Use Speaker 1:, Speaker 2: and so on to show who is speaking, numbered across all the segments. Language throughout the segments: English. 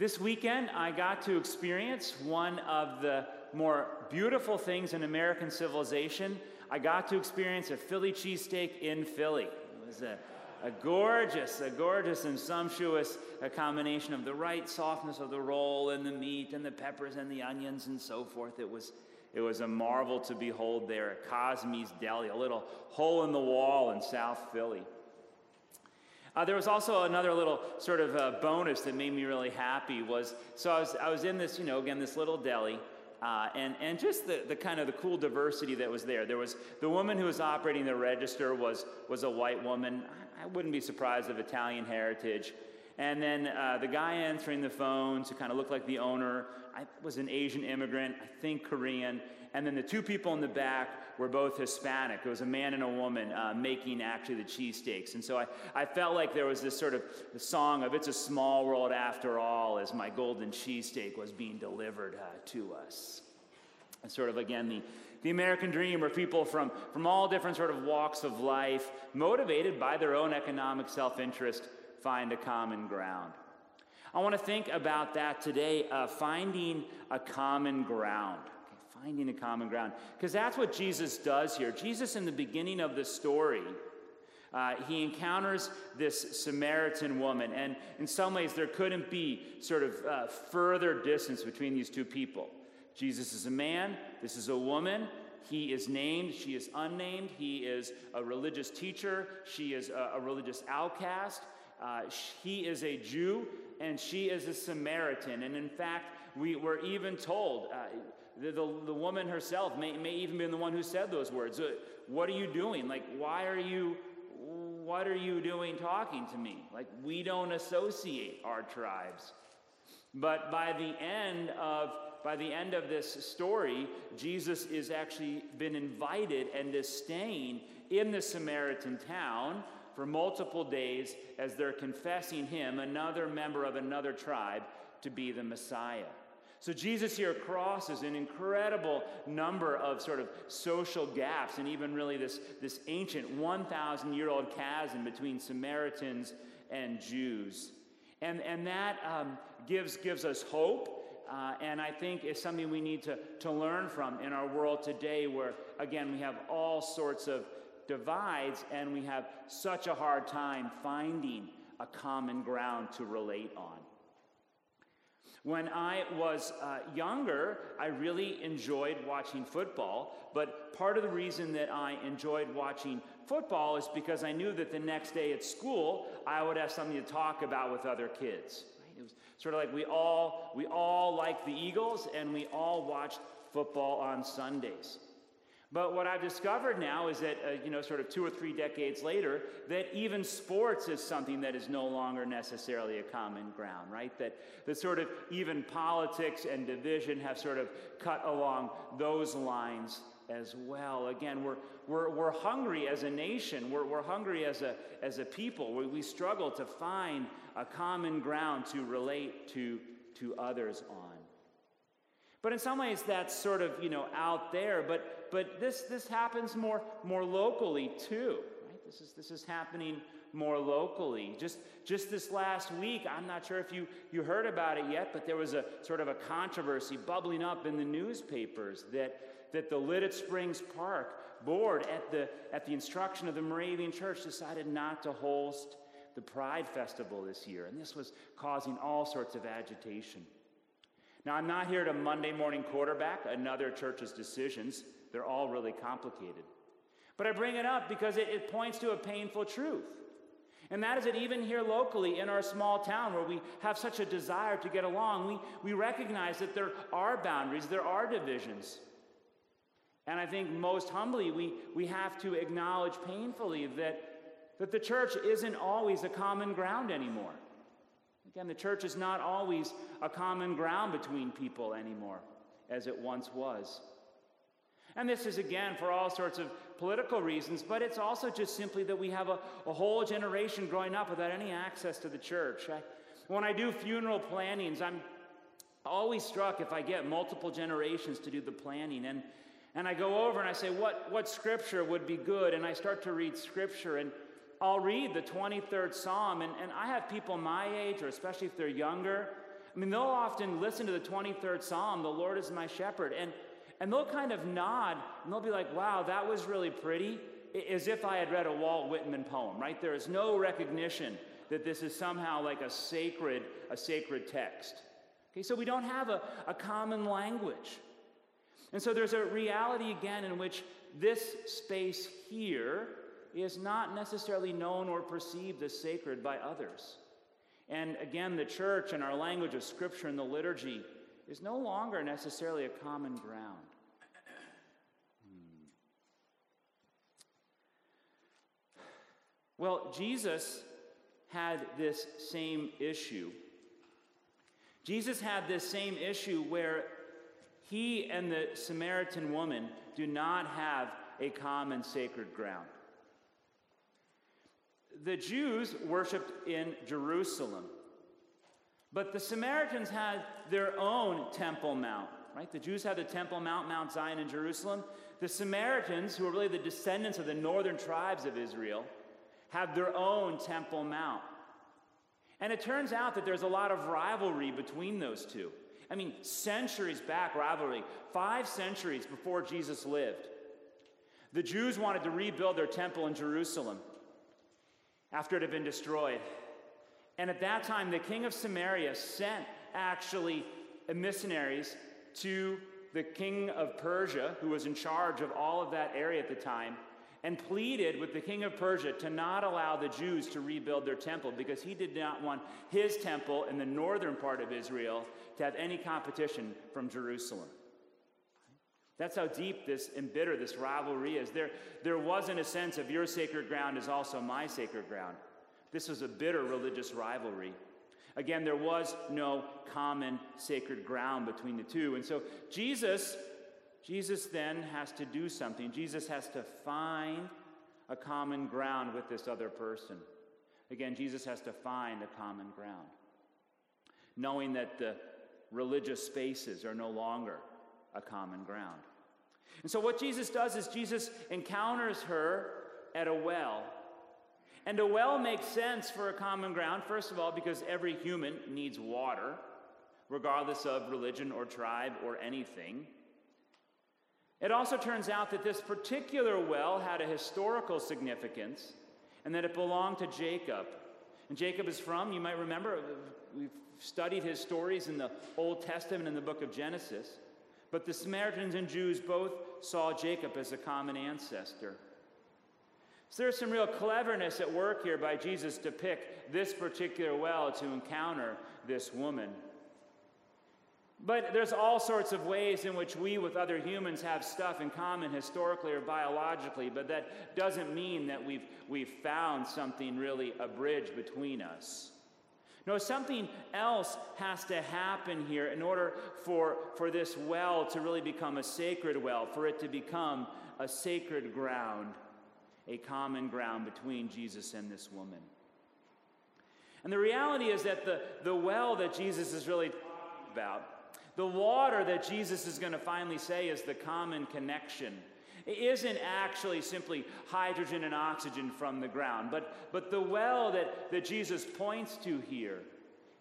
Speaker 1: This weekend, I got to experience one of the more beautiful things in American civilization. I got to experience a Philly cheesesteak in Philly. It was a, a gorgeous, a gorgeous and sumptuous a combination of the right softness of the roll and the meat and the peppers and the onions and so forth. It was, it was a marvel to behold there at Cosmi's Deli, a little hole in the wall in South Philly. Uh, there was also another little sort of uh, bonus that made me really happy was so I was, I was in this, you know, again, this little deli, uh, and, and just the, the kind of the cool diversity that was there. There was the woman who was operating the register was, was a white woman. I wouldn't be surprised of Italian heritage. And then uh, the guy answering the phones, who kind of looked like the owner, I was an Asian immigrant, I think Korean. And then the two people in the back were both Hispanic. It was a man and a woman uh, making actually the cheesesteaks. And so I, I felt like there was this sort of song of It's a Small World After All as my golden cheesesteak was being delivered uh, to us. And sort of, again, the, the American dream, where people from, from all different sort of walks of life, motivated by their own economic self interest, find a common ground. I want to think about that today, uh, finding a common ground finding a common ground. Because that's what Jesus does here. Jesus, in the beginning of the story, uh, he encounters this Samaritan woman, and in some ways, there couldn't be sort of uh, further distance between these two people. Jesus is a man, this is a woman. He is named, she is unnamed. He is a religious teacher, she is a, a religious outcast. Uh, he is a Jew, and she is a Samaritan. And in fact, we were even told uh, the, the, the, woman herself may, may even be the one who said those words. Uh, what are you doing? Like, why are you, what are you doing talking to me? Like, we don't associate our tribes. But by the end of by the end of this story, Jesus is actually been invited and is staying in the Samaritan town for multiple days as they're confessing him, another member of another tribe, to be the Messiah. So Jesus here crosses an incredible number of sort of social gaps and even really this, this ancient 1,000 year old chasm between Samaritans and Jews. And, and that um, gives, gives us hope. Uh, and I think is something we need to, to learn from in our world today, where again, we have all sorts of divides and we have such a hard time finding a common ground to relate on. When I was uh, younger, I really enjoyed watching football, but part of the reason that I enjoyed watching football is because I knew that the next day at school I would have something to talk about with other kids. It was sort of like we all we all liked the Eagles and we all watched football on Sundays. But what I've discovered now is that, uh, you know, sort of two or three decades later, that even sports is something that is no longer necessarily a common ground, right? That, that sort of even politics and division have sort of cut along those lines as well. Again, we're, we're, we're hungry as a nation, we're, we're hungry as a, as a people. We, we struggle to find a common ground to relate to, to others on. But in some ways, that's sort of, you know, out there. But, but this, this happens more, more locally, too. Right? This, is, this is happening more locally. Just, just this last week, I'm not sure if you, you heard about it yet, but there was a sort of a controversy bubbling up in the newspapers that, that the Lititz Springs Park board, at the, at the instruction of the Moravian Church, decided not to host the Pride Festival this year. And this was causing all sorts of agitation. Now, I'm not here to Monday morning quarterback another church's decisions, they're all really complicated. But I bring it up because it, it points to a painful truth. And that is that even here locally in our small town where we have such a desire to get along, we, we recognize that there are boundaries, there are divisions. And I think most humbly, we, we have to acknowledge painfully that, that the church isn't always a common ground anymore. Again, the church is not always a common ground between people anymore, as it once was. And this is, again, for all sorts of political reasons, but it's also just simply that we have a, a whole generation growing up without any access to the church. I, when I do funeral plannings, I'm always struck if I get multiple generations to do the planning. And, and I go over and I say, what, what scripture would be good? And I start to read scripture. And I'll read the 23rd Psalm, and, and I have people my age, or especially if they're younger, I mean, they'll often listen to the 23rd Psalm, the Lord is my shepherd, and, and they'll kind of nod and they'll be like, wow, that was really pretty, as if I had read a Walt Whitman poem, right? There is no recognition that this is somehow like a sacred, a sacred text. Okay, so we don't have a, a common language. And so there's a reality again in which this space here is not necessarily known or perceived as sacred by others. And again, the church and our language of Scripture and the liturgy is no longer necessarily a common ground. Hmm. Well, Jesus had this same issue. Jesus had this same issue where he and the Samaritan woman do not have a common sacred ground. The Jews worshiped in Jerusalem, but the Samaritans had their own Temple Mount, right? The Jews had the Temple Mount, Mount Zion in Jerusalem. The Samaritans, who are really the descendants of the northern tribes of Israel, have their own Temple Mount. And it turns out that there's a lot of rivalry between those two. I mean, centuries back, rivalry, five centuries before Jesus lived. The Jews wanted to rebuild their temple in Jerusalem after it had been destroyed. And at that time, the king of Samaria sent actually missionaries to the king of Persia, who was in charge of all of that area at the time, and pleaded with the king of Persia to not allow the Jews to rebuild their temple because he did not want his temple in the northern part of Israel to have any competition from Jerusalem. That's how deep this embittered this rivalry is. There, there wasn't a sense of your sacred ground is also my sacred ground. This was a bitter religious rivalry. Again, there was no common sacred ground between the two. And so Jesus Jesus then has to do something. Jesus has to find a common ground with this other person. Again, Jesus has to find a common ground, knowing that the religious spaces are no longer a common ground. And so, what Jesus does is Jesus encounters her at a well. And a well makes sense for a common ground, first of all, because every human needs water, regardless of religion or tribe or anything. It also turns out that this particular well had a historical significance and that it belonged to Jacob. And Jacob is from, you might remember, we've studied his stories in the Old Testament in the book of Genesis. But the Samaritans and Jews both saw Jacob as a common ancestor. So there's some real cleverness at work here by Jesus to pick this particular well to encounter this woman. But there's all sorts of ways in which we, with other humans, have stuff in common historically or biologically, but that doesn't mean that we've, we've found something really, a bridge between us. No, something else has to happen here in order for, for this well to really become a sacred well, for it to become a sacred ground, a common ground between Jesus and this woman. And the reality is that the, the well that Jesus is really about the water that Jesus is going to finally say is the common connection. It isn't actually simply hydrogen and oxygen from the ground, but, but the well that, that Jesus points to here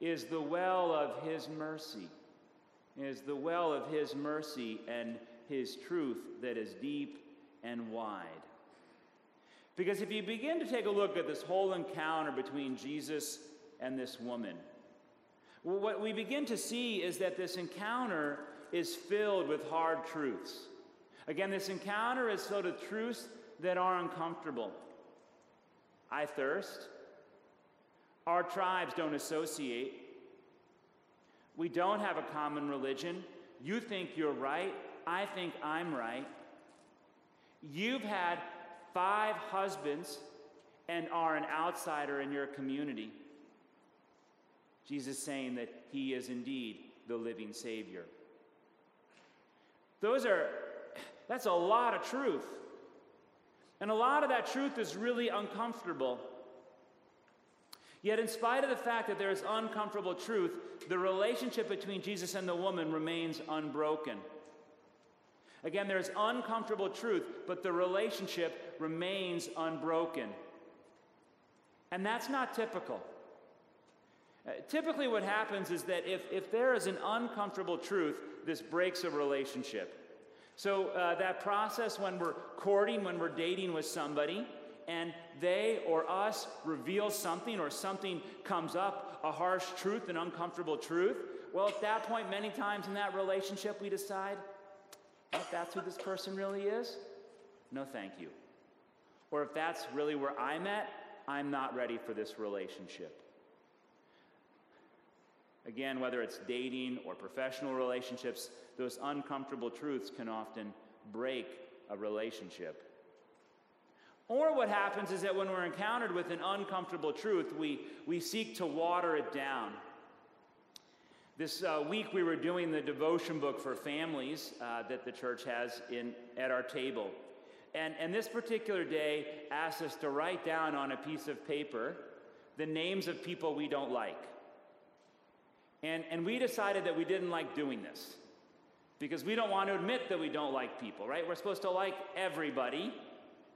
Speaker 1: is the well of his mercy. Is the well of his mercy and his truth that is deep and wide. Because if you begin to take a look at this whole encounter between Jesus and this woman, what we begin to see is that this encounter is filled with hard truths. Again, this encounter is filled with truths that are uncomfortable. I thirst. Our tribes don't associate. We don't have a common religion. You think you're right. I think I'm right. You've had five husbands and are an outsider in your community. Jesus saying that he is indeed the living Savior. Those are, that's a lot of truth. And a lot of that truth is really uncomfortable. Yet, in spite of the fact that there is uncomfortable truth, the relationship between Jesus and the woman remains unbroken. Again, there's uncomfortable truth, but the relationship remains unbroken. And that's not typical. Uh, typically, what happens is that if, if there is an uncomfortable truth, this breaks a relationship. So, uh, that process when we're courting, when we're dating with somebody, and they or us reveal something or something comes up, a harsh truth, an uncomfortable truth, well, at that point, many times in that relationship, we decide, if that's who this person really is, no thank you. Or if that's really where I'm at, I'm not ready for this relationship. Again, whether it's dating or professional relationships, those uncomfortable truths can often break a relationship. Or what happens is that when we're encountered with an uncomfortable truth, we, we seek to water it down. This uh, week we were doing the devotion book for families uh, that the church has in, at our table. And, and this particular day asked us to write down on a piece of paper the names of people we don't like. And, and we decided that we didn't like doing this because we don't want to admit that we don't like people, right? We're supposed to like everybody.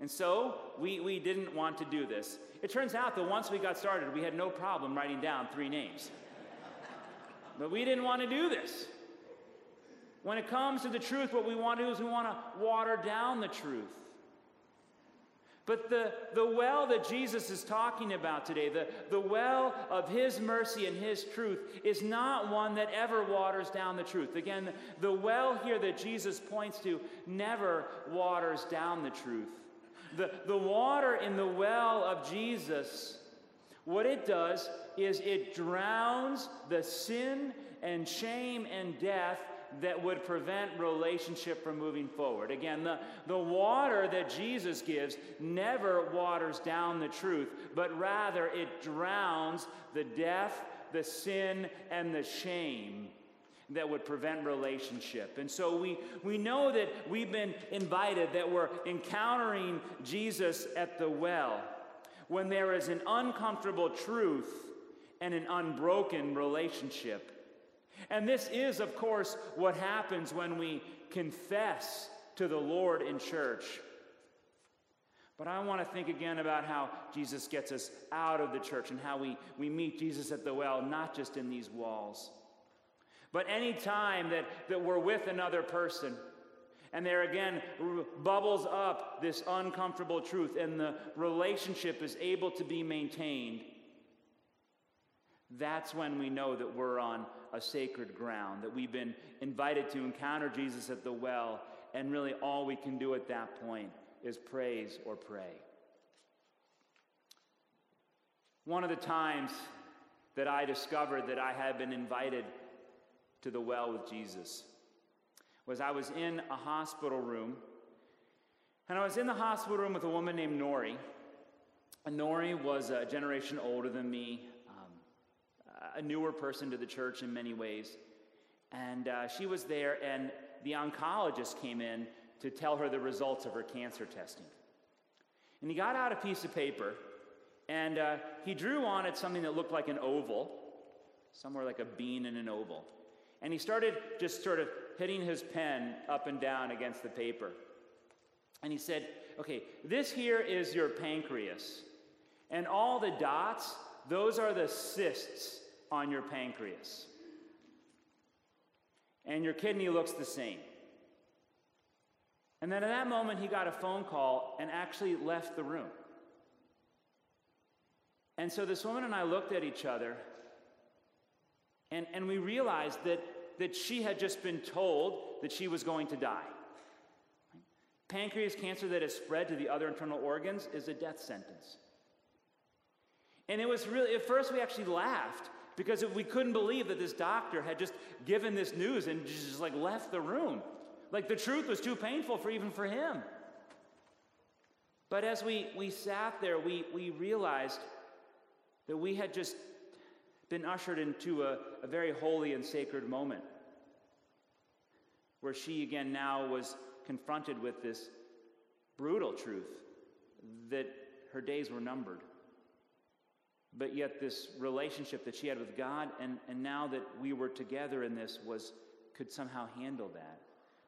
Speaker 1: And so we, we didn't want to do this. It turns out that once we got started, we had no problem writing down three names. but we didn't want to do this. When it comes to the truth, what we want to do is we want to water down the truth. But the, the well that Jesus is talking about today, the, the well of His mercy and His truth, is not one that ever waters down the truth. Again, the well here that Jesus points to never waters down the truth. The, the water in the well of Jesus, what it does is it drowns the sin and shame and death that would prevent relationship from moving forward. Again, the, the water that Jesus gives never waters down the truth, but rather it drowns the death, the sin, and the shame that would prevent relationship. And so we, we know that we've been invited, that we're encountering Jesus at the well when there is an uncomfortable truth and an unbroken relationship. And this is, of course, what happens when we confess to the Lord in church. But I want to think again about how Jesus gets us out of the church and how we, we meet Jesus at the well, not just in these walls. But any time that, that we're with another person, and there again bubbles up this uncomfortable truth, and the relationship is able to be maintained, that's when we know that we're on a sacred ground, that we've been invited to encounter Jesus at the well, and really all we can do at that point is praise or pray. One of the times that I discovered that I had been invited to the well with Jesus was I was in a hospital room, and I was in the hospital room with a woman named Nori. And Nori was a generation older than me a newer person to the church in many ways. And uh, she was there, and the oncologist came in to tell her the results of her cancer testing. And he got out a piece of paper, and uh, he drew on it something that looked like an oval, somewhere like a bean in an oval. And he started just sort of hitting his pen up and down against the paper. And he said, Okay, this here is your pancreas. And all the dots, those are the cysts on your pancreas. And your kidney looks the same. And then at that moment, he got a phone call and actually left the room. And so this woman and I looked at each other, and, and we realized that, that she had just been told that she was going to die. Pancreas cancer that has spread to the other internal organs is a death sentence. And it was really, at first, we actually laughed because if we couldn't believe that this doctor had just given this news and just like left the room. Like the truth was too painful for even for him. But as we, we sat there, we, we realized that we had just been ushered into a, a very holy and sacred moment where she again now was confronted with this brutal truth that her days were numbered but yet this relationship that she had with God, and, and now that we were together in this, was could somehow handle that.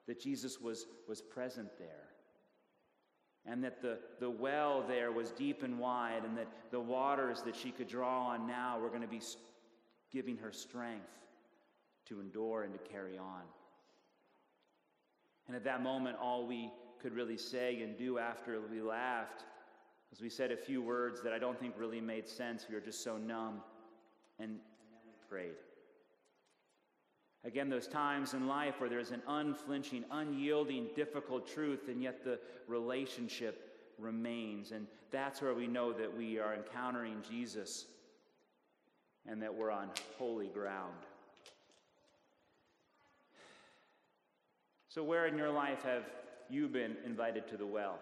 Speaker 1: That Jesus was, was present there. And that the, the well there was deep and wide, and that the waters that she could draw on now were going to be giving her strength to endure and to carry on. And at that moment, all we could really say and do after we laughed was we said a few words that I don't think really made sense. We were just so numb. And, prayed. Again, those times in life where there's an unflinching, unyielding, difficult truth, and yet the relationship remains. And that's where we know that we are encountering Jesus and that we're on holy ground. So, where in your life have you been invited to the well?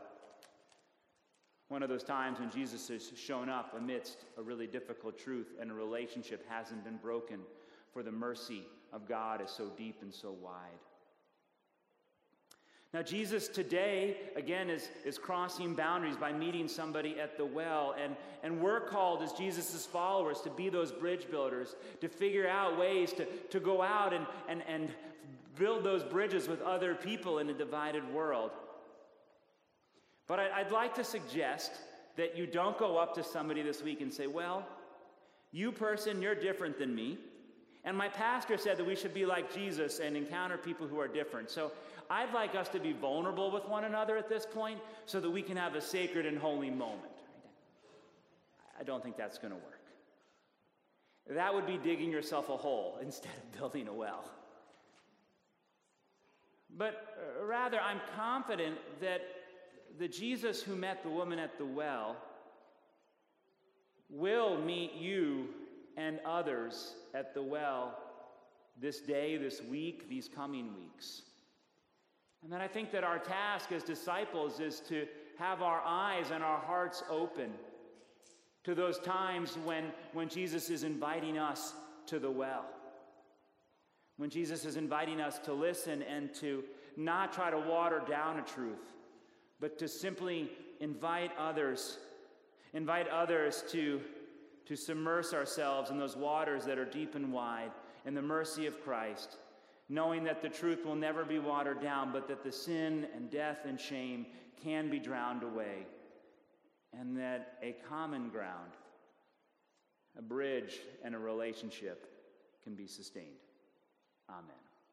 Speaker 1: One of those times when Jesus has shown up amidst a really difficult truth and a relationship hasn't been broken, for the mercy of God is so deep and so wide. Now, Jesus today, again, is, is crossing boundaries by meeting somebody at the well. And, and we're called as Jesus' followers to be those bridge builders, to figure out ways to, to go out and, and, and build those bridges with other people in a divided world. But I'd like to suggest that you don't go up to somebody this week and say, Well, you person, you're different than me. And my pastor said that we should be like Jesus and encounter people who are different. So I'd like us to be vulnerable with one another at this point so that we can have a sacred and holy moment. I don't think that's going to work. That would be digging yourself a hole instead of building a well. But uh, rather, I'm confident that the Jesus who met the woman at the well will meet you and others at the well this day, this week, these coming weeks. And then I think that our task as disciples is to have our eyes and our hearts open to those times when, when Jesus is inviting us to the well. When Jesus is inviting us to listen and to not try to water down a truth, but to simply invite others, invite others to, to submerge ourselves in those waters that are deep and wide in the mercy of Christ, knowing that the truth will never be watered down, but that the sin and death and shame can be drowned away, and that a common ground, a bridge, and a relationship can be sustained. Amen.